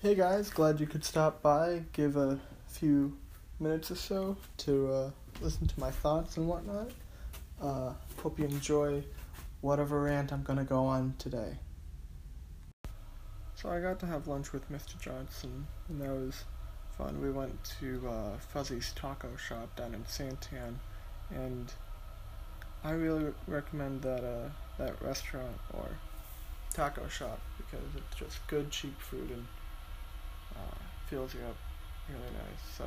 Hey guys, glad you could stop by, give a few minutes or so to uh, listen to my thoughts and whatnot. Uh, hope you enjoy whatever rant I'm gonna go on today. So I got to have lunch with Mr. Johnson, and that was fun. We went to uh, Fuzzy's Taco Shop down in Santan, and I really recommend that uh, that restaurant or taco shop because it's just good, cheap food and fills you up really nice. So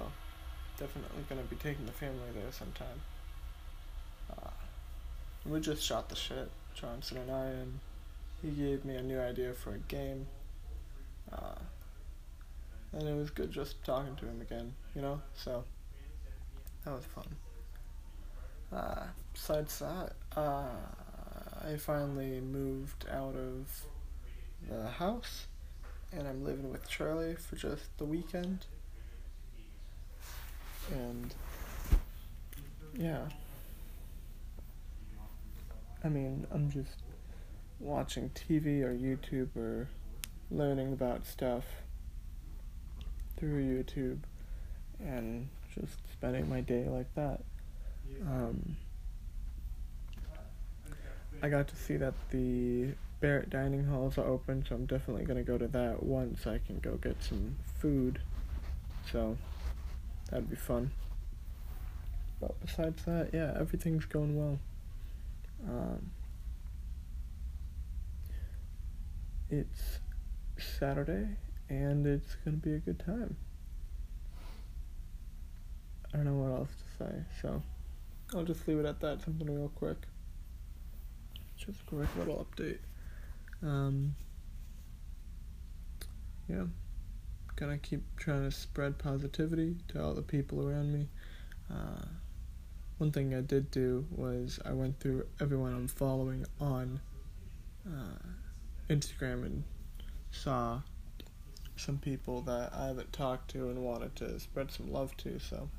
definitely gonna be taking the family there sometime. Uh, we just shot the shit, Johnson and I, and he gave me a new idea for a game. Uh, and it was good just talking to him again, you know. So that was fun. Uh, besides that, uh, I finally moved out of the house and I'm living with Charlie for just the weekend. And yeah. I mean, I'm just watching TV or YouTube or learning about stuff through YouTube and just spending my day like that. Um, I got to see that the Barrett dining halls are open, so I'm definitely gonna go to that once I can go get some food. So that'd be fun. But besides that, yeah, everything's going well. Um, it's Saturday, and it's gonna be a good time. I don't know what else to say, so I'll just leave it at that. Something real quick. Just a quick little update. Um, yeah, gonna keep trying to spread positivity to all the people around me. Uh, one thing I did do was I went through everyone I'm following on uh, Instagram and saw some people that I haven't talked to and wanted to spread some love to, so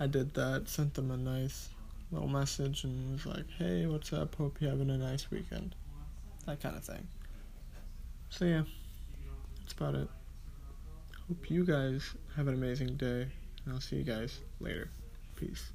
I did that, sent them a nice little message, and was like, hey, what's up? Hope you're having a nice weekend. That kind of thing. So, yeah, that's about it. Hope you guys have an amazing day, and I'll see you guys later. Peace.